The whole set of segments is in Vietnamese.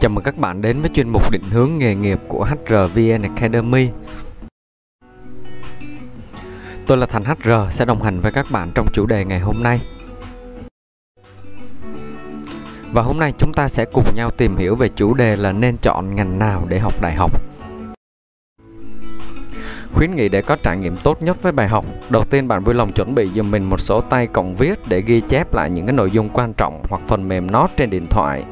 Chào mừng các bạn đến với chuyên mục định hướng nghề nghiệp của HRVN Academy. Tôi là Thành HR sẽ đồng hành với các bạn trong chủ đề ngày hôm nay. Và hôm nay chúng ta sẽ cùng nhau tìm hiểu về chủ đề là nên chọn ngành nào để học đại học. Khuyến nghị để có trải nghiệm tốt nhất với bài học, đầu tiên bạn vui lòng chuẩn bị giùm mình một số tay cộng viết để ghi chép lại những cái nội dung quan trọng hoặc phần mềm note trên điện thoại.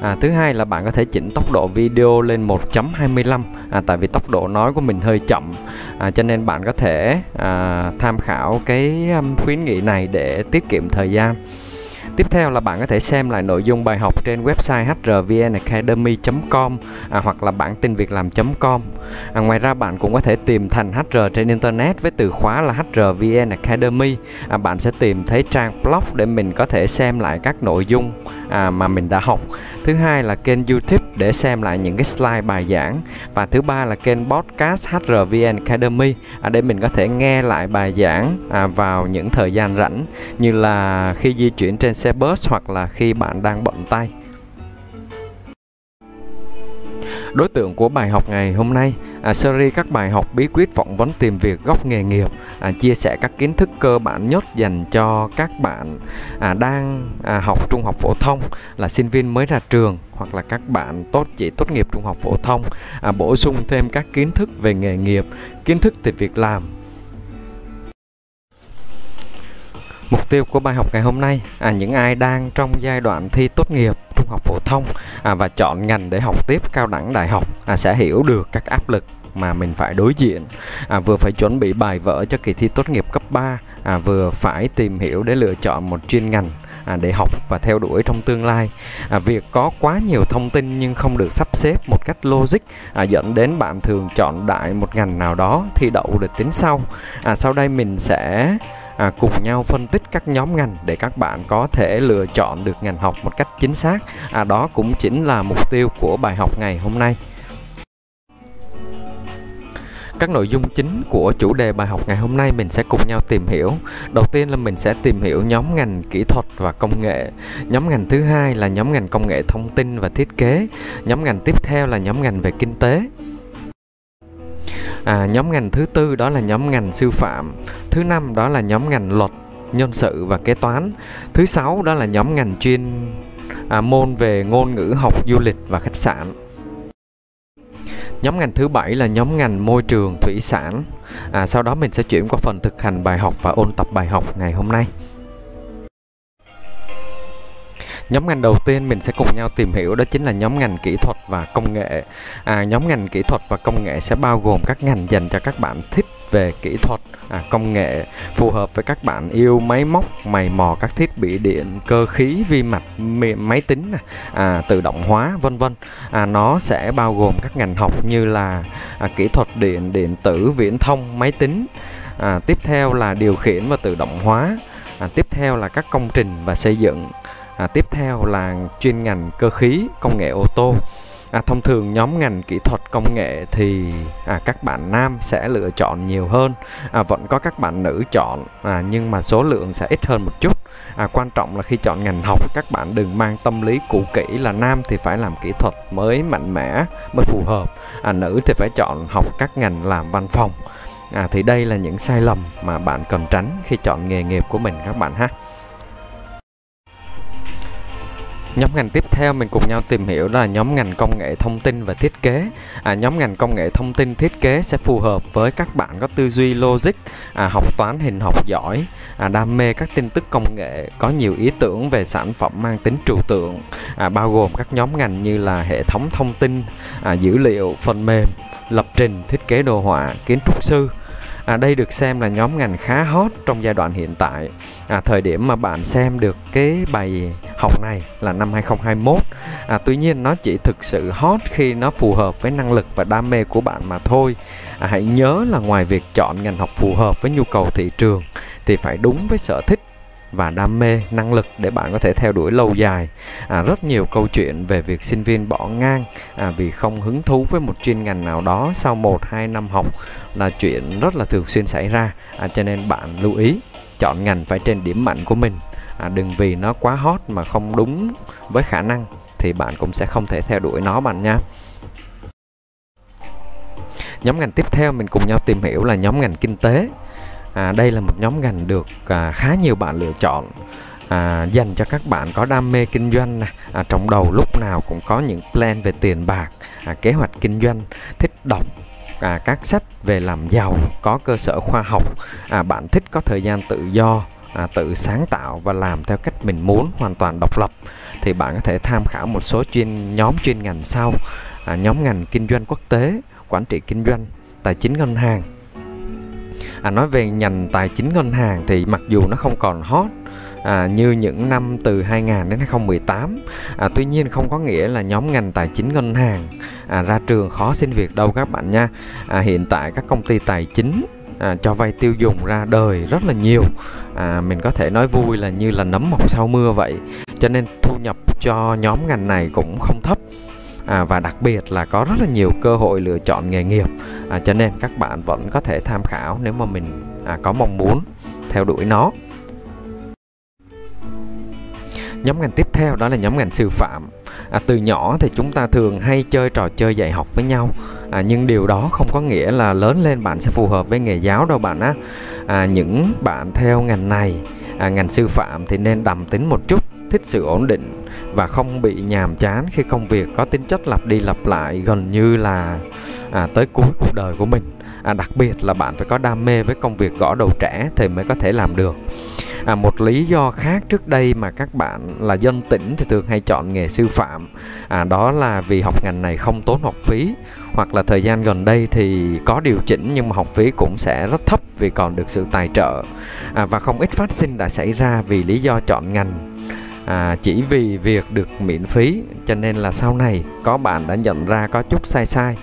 À, thứ hai là bạn có thể chỉnh tốc độ video lên 1.25 à, tại vì tốc độ nói của mình hơi chậm à, cho nên bạn có thể à, tham khảo cái um, khuyến nghị này để tiết kiệm thời gian. Tiếp theo là bạn có thể xem lại nội dung bài học trên website hrvnacademy.com à, hoặc là bản tin việc làm.com. À, ngoài ra bạn cũng có thể tìm thành HR trên internet với từ khóa là HRVN Academy. À, bạn sẽ tìm thấy trang blog để mình có thể xem lại các nội dung à, mà mình đã học. Thứ hai là kênh YouTube để xem lại những cái slide bài giảng và thứ ba là kênh podcast HRVN Academy à, để mình có thể nghe lại bài giảng à, vào những thời gian rảnh như là khi di chuyển trên xe bus hoặc là khi bạn đang bận tay. Đối tượng của bài học ngày hôm nay, à, series các bài học bí quyết phỏng vấn tìm việc góc nghề nghiệp, à, chia sẻ các kiến thức cơ bản nhất dành cho các bạn à, đang à, học trung học phổ thông, là sinh viên mới ra trường hoặc là các bạn tốt chỉ tốt nghiệp trung học phổ thông, à, bổ sung thêm các kiến thức về nghề nghiệp, kiến thức tìm việc làm Mục tiêu của bài học ngày hôm nay à, những ai đang trong giai đoạn thi tốt nghiệp trung học phổ thông à, và chọn ngành để học tiếp cao đẳng đại học à, sẽ hiểu được các áp lực mà mình phải đối diện. À, vừa phải chuẩn bị bài vở cho kỳ thi tốt nghiệp cấp 3 à, vừa phải tìm hiểu để lựa chọn một chuyên ngành à, để học và theo đuổi trong tương lai. À, việc có quá nhiều thông tin nhưng không được sắp xếp một cách logic à, dẫn đến bạn thường chọn đại một ngành nào đó thi đậu được tính sau. À, sau đây mình sẽ à, cùng nhau phân tích các nhóm ngành để các bạn có thể lựa chọn được ngành học một cách chính xác à, đó cũng chính là mục tiêu của bài học ngày hôm nay các nội dung chính của chủ đề bài học ngày hôm nay mình sẽ cùng nhau tìm hiểu. Đầu tiên là mình sẽ tìm hiểu nhóm ngành kỹ thuật và công nghệ. Nhóm ngành thứ hai là nhóm ngành công nghệ thông tin và thiết kế. Nhóm ngành tiếp theo là nhóm ngành về kinh tế à, nhóm ngành thứ tư đó là nhóm ngành sư phạm thứ năm đó là nhóm ngành luật nhân sự và kế toán thứ sáu đó là nhóm ngành chuyên à, môn về ngôn ngữ học du lịch và khách sạn Nhóm ngành thứ bảy là nhóm ngành môi trường thủy sản. À, sau đó mình sẽ chuyển qua phần thực hành bài học và ôn tập bài học ngày hôm nay. Nhóm ngành đầu tiên mình sẽ cùng nhau tìm hiểu đó chính là nhóm ngành kỹ thuật và công nghệ. À, nhóm ngành kỹ thuật và công nghệ sẽ bao gồm các ngành dành cho các bạn thích về kỹ thuật, à, công nghệ phù hợp với các bạn yêu máy móc, mày mò các thiết bị điện, cơ khí, vi mạch, máy tính, à, tự động hóa, vân vân. À, nó sẽ bao gồm các ngành học như là à, kỹ thuật điện, điện tử, viễn thông, máy tính. À, tiếp theo là điều khiển và tự động hóa. À, tiếp theo là các công trình và xây dựng à, tiếp theo là chuyên ngành cơ khí công nghệ ô tô. À, thông thường nhóm ngành kỹ thuật công nghệ thì à, các bạn nam sẽ lựa chọn nhiều hơn. À, vẫn có các bạn nữ chọn à, nhưng mà số lượng sẽ ít hơn một chút. À, quan trọng là khi chọn ngành học các bạn đừng mang tâm lý cũ kỹ là nam thì phải làm kỹ thuật mới mạnh mẽ mới phù hợp. À, nữ thì phải chọn học các ngành làm văn phòng. À, thì đây là những sai lầm mà bạn cần tránh khi chọn nghề nghiệp của mình các bạn ha. Nhóm ngành tiếp theo mình cùng nhau tìm hiểu đó là nhóm ngành công nghệ thông tin và thiết kế. À, nhóm ngành công nghệ thông tin thiết kế sẽ phù hợp với các bạn có tư duy logic, à, học toán hình học giỏi, à, đam mê các tin tức công nghệ, có nhiều ý tưởng về sản phẩm mang tính trừu tượng, à, bao gồm các nhóm ngành như là hệ thống thông tin, à, dữ liệu, phần mềm, lập trình, thiết kế đồ họa, kiến trúc sư. À, đây được xem là nhóm ngành khá hot trong giai đoạn hiện tại. À, thời điểm mà bạn xem được cái bài học này là năm 2021 à, tuy nhiên nó chỉ thực sự hot khi nó phù hợp với năng lực và đam mê của bạn mà thôi à, hãy nhớ là ngoài việc chọn ngành học phù hợp với nhu cầu thị trường thì phải đúng với sở thích và đam mê năng lực để bạn có thể theo đuổi lâu dài. À, rất nhiều câu chuyện về việc sinh viên bỏ ngang à, vì không hứng thú với một chuyên ngành nào đó sau một hai năm học là chuyện rất là thường xuyên xảy ra. À, cho nên bạn lưu ý chọn ngành phải trên điểm mạnh của mình. À, đừng vì nó quá hot mà không đúng với khả năng thì bạn cũng sẽ không thể theo đuổi nó bạn nha. Nhóm ngành tiếp theo mình cùng nhau tìm hiểu là nhóm ngành kinh tế à, đây là một nhóm ngành được à, khá nhiều bạn lựa chọn à, dành cho các bạn có đam mê kinh doanh nè. À, trong đầu lúc nào cũng có những plan về tiền bạc à, kế hoạch kinh doanh thích đọc à, các sách về làm giàu có cơ sở khoa học. À, bạn thích có thời gian tự do à, tự sáng tạo và làm theo cách mình muốn hoàn toàn độc lập thì bạn có thể tham khảo một số chuyên nhóm chuyên ngành sau. À, nhóm ngành kinh doanh quốc tế quản trị kinh doanh tài chính ngân hàng à, nói về ngành tài chính ngân hàng thì mặc dù nó không còn hot à, như những năm từ 2000 đến 2018 à, tuy nhiên không có nghĩa là nhóm ngành tài chính ngân hàng à, ra trường khó xin việc đâu các bạn nha. À, hiện tại các công ty tài chính à, cho vay tiêu dùng ra đời rất là nhiều. À, mình có thể nói vui là như là nấm mọc sau mưa vậy. Cho nên thu nhập cho nhóm ngành này cũng không thấp à, và đặc biệt là có rất là nhiều cơ hội lựa chọn nghề nghiệp. À, cho nên các bạn vẫn có thể tham khảo nếu mà mình à, có mong muốn theo đuổi nó. Nhóm ngành tiếp theo đó là nhóm ngành sư phạm. À, từ nhỏ thì chúng ta thường hay chơi trò chơi dạy học với nhau. À, nhưng điều đó không có nghĩa là lớn lên bạn sẽ phù hợp với nghề giáo đâu bạn á. À, những bạn theo ngành này à, ngành sư phạm thì nên đầm tính một chút thích sự ổn định và không bị nhàm chán khi công việc có tính chất lặp đi lặp lại gần như là à, tới cuối cuộc đời của mình. À, đặc biệt là bạn phải có đam mê với công việc gõ đầu trẻ thì mới có thể làm được. À, một lý do khác trước đây mà các bạn là dân tỉnh thì thường hay chọn nghề sư phạm. À, đó là vì học ngành này không tốn học phí hoặc là thời gian gần đây thì có điều chỉnh nhưng mà học phí cũng sẽ rất thấp vì còn được sự tài trợ. À, và không ít phát sinh đã xảy ra vì lý do chọn ngành à, chỉ vì việc được miễn phí cho nên là sau này có bạn đã nhận ra có chút sai sai.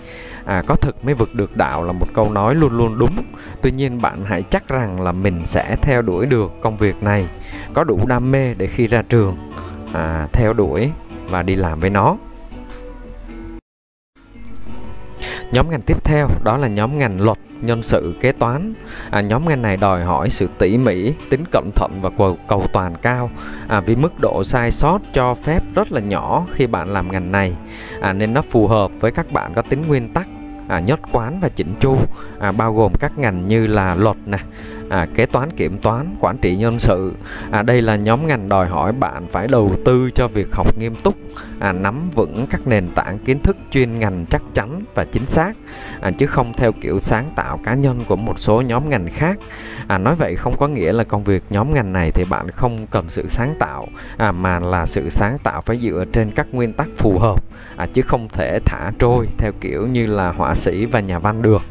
À, có thực mới vực được đạo là một câu nói luôn luôn đúng. Tuy nhiên bạn hãy chắc rằng là mình sẽ theo đuổi được công việc này có đủ đam mê để khi ra trường à, theo đuổi và đi làm với nó. Nhóm ngành tiếp theo đó là nhóm ngành luật nhân sự kế toán. À, nhóm ngành này đòi hỏi sự tỉ mỉ tính cẩn thận và cầu, cầu toàn cao. À, vì mức độ sai sót cho phép rất là nhỏ khi bạn làm ngành này. À, nên nó phù hợp với các bạn có tính nguyên tắc à, nhất quán và chỉnh chu à, bao gồm các ngành như là luật nè à, kế toán kiểm toán quản trị nhân sự. À, đây là nhóm ngành đòi hỏi bạn phải đầu tư cho việc học nghiêm túc à, nắm vững các nền tảng kiến thức chuyên ngành chắc chắn và chính xác à, chứ không theo kiểu sáng tạo cá nhân của một số nhóm ngành khác. À, nói vậy không có nghĩa là công việc nhóm ngành này thì bạn không cần sự sáng tạo à, mà là sự sáng tạo phải dựa trên các nguyên tắc phù hợp à, chứ không thể thả trôi theo kiểu như là họa sĩ và nhà văn được.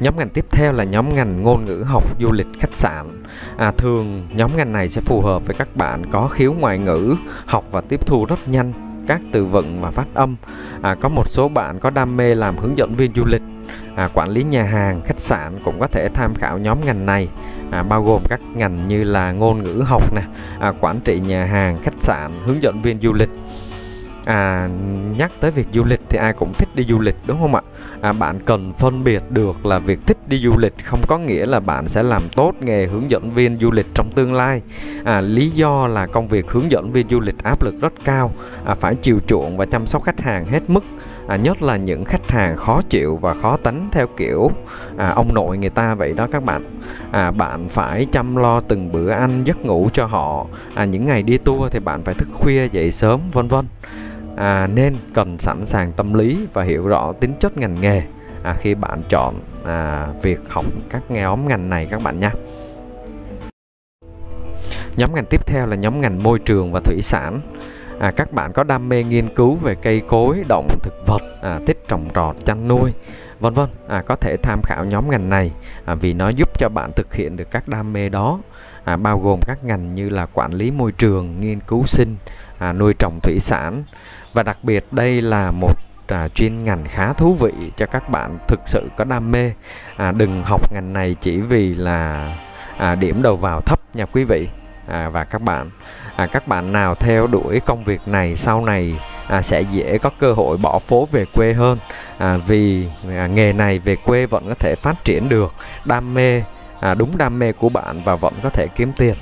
Nhóm ngành tiếp theo là nhóm ngành ngôn ngữ học du lịch khách sạn. À, thường nhóm ngành này sẽ phù hợp với các bạn có khiếu ngoại ngữ, học và tiếp thu rất nhanh các từ vựng và phát âm. À, có một số bạn có đam mê làm hướng dẫn viên du lịch, à, quản lý nhà hàng, khách sạn cũng có thể tham khảo nhóm ngành này, à, bao gồm các ngành như là ngôn ngữ học nè, à, quản trị nhà hàng, khách sạn, hướng dẫn viên du lịch à, nhắc tới việc du lịch thì ai cũng thích đi du lịch đúng không ạ? À, bạn cần phân biệt được là việc thích đi du lịch không có nghĩa là bạn sẽ làm tốt nghề hướng dẫn viên du lịch trong tương lai. À, lý do là công việc hướng dẫn viên du lịch áp lực rất cao à, phải chiều chuộng và chăm sóc khách hàng hết mức. À, nhất là những khách hàng khó chịu và khó tánh theo kiểu à, ông nội người ta vậy đó các bạn. À, bạn phải chăm lo từng bữa ăn giấc ngủ cho họ. À, những ngày đi tour thì bạn phải thức khuya dậy sớm vân vân à, nên cần sẵn sàng tâm lý và hiểu rõ tính chất ngành nghề à, khi bạn chọn à, việc học các nhóm ngành này các bạn nha. Nhóm ngành tiếp theo là nhóm ngành môi trường và thủy sản. À, các bạn có đam mê nghiên cứu về cây cối động thực vật à, thích trồng trọt chăn nuôi vân vân. À, có thể tham khảo nhóm ngành này à, vì nó giúp cho bạn thực hiện được các đam mê đó. À, bao gồm các ngành như là quản lý môi trường nghiên cứu sinh à, nuôi trồng thủy sản và đặc biệt đây là một à, chuyên ngành khá thú vị cho các bạn thực sự có đam mê. À, đừng học ngành này chỉ vì là à, điểm đầu vào thấp nha quý vị à, và các bạn. À, các bạn nào theo đuổi công việc này sau này à, sẽ dễ có cơ hội bỏ phố về quê hơn. À, vì à, nghề này về quê vẫn có thể phát triển được đam mê à, đúng đam mê của bạn và vẫn có thể kiếm tiền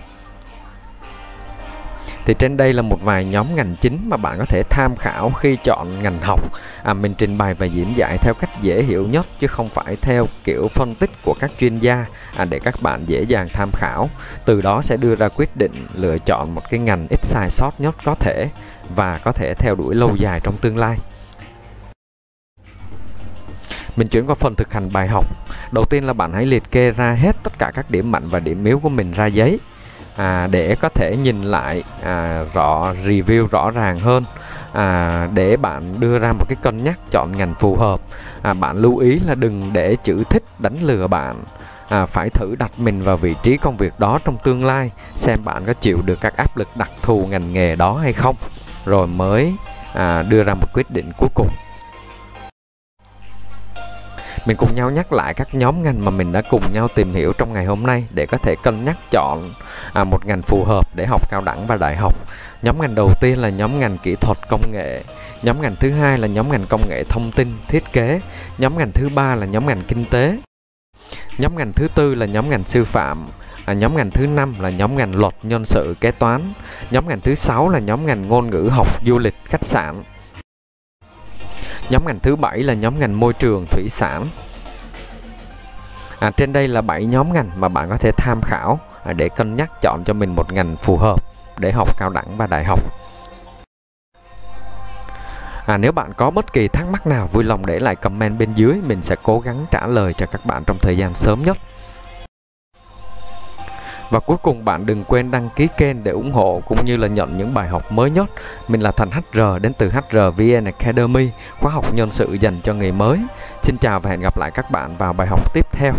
thì trên đây là một vài nhóm ngành chính mà bạn có thể tham khảo khi chọn ngành học. À, mình trình bày và diễn giải theo cách dễ hiểu nhất chứ không phải theo kiểu phân tích của các chuyên gia à, để các bạn dễ dàng tham khảo. Từ đó sẽ đưa ra quyết định lựa chọn một cái ngành ít sai sót nhất có thể và có thể theo đuổi lâu dài trong tương lai. Mình chuyển qua phần thực hành bài học. Đầu tiên là bạn hãy liệt kê ra hết tất cả các điểm mạnh và điểm yếu của mình ra giấy à, để có thể nhìn lại à, rõ review rõ ràng hơn. À, để bạn đưa ra một cái cân nhắc chọn ngành phù hợp. À, bạn lưu ý là đừng để chữ thích đánh lừa bạn. À, phải thử đặt mình vào vị trí công việc đó trong tương lai xem bạn có chịu được các áp lực đặc thù ngành nghề đó hay không. Rồi mới à, đưa ra một quyết định cuối cùng mình cùng nhau nhắc lại các nhóm ngành mà mình đã cùng nhau tìm hiểu trong ngày hôm nay để có thể cân nhắc chọn à, một ngành phù hợp để học cao đẳng và đại học. Nhóm ngành đầu tiên là nhóm ngành kỹ thuật công nghệ, nhóm ngành thứ hai là nhóm ngành công nghệ thông tin, thiết kế, nhóm ngành thứ ba là nhóm ngành kinh tế. Nhóm ngành thứ tư là nhóm ngành sư phạm, À, nhóm ngành thứ năm là nhóm ngành luật nhân sự kế toán nhóm ngành thứ sáu là nhóm ngành ngôn ngữ học du lịch khách sạn Nhóm ngành thứ bảy là nhóm ngành môi trường thủy sản. À, trên đây là 7 nhóm ngành mà bạn có thể tham khảo à, để cân nhắc chọn cho mình một ngành phù hợp để học cao đẳng và đại học. À, nếu bạn có bất kỳ thắc mắc nào vui lòng để lại comment bên dưới mình sẽ cố gắng trả lời cho các bạn trong thời gian sớm nhất. Và cuối cùng bạn đừng quên đăng ký kênh để ủng hộ cũng như là nhận những bài học mới nhất. Mình là Thành HR đến từ HRVN Academy, khóa học nhân sự dành cho người mới. Xin chào và hẹn gặp lại các bạn vào bài học tiếp theo.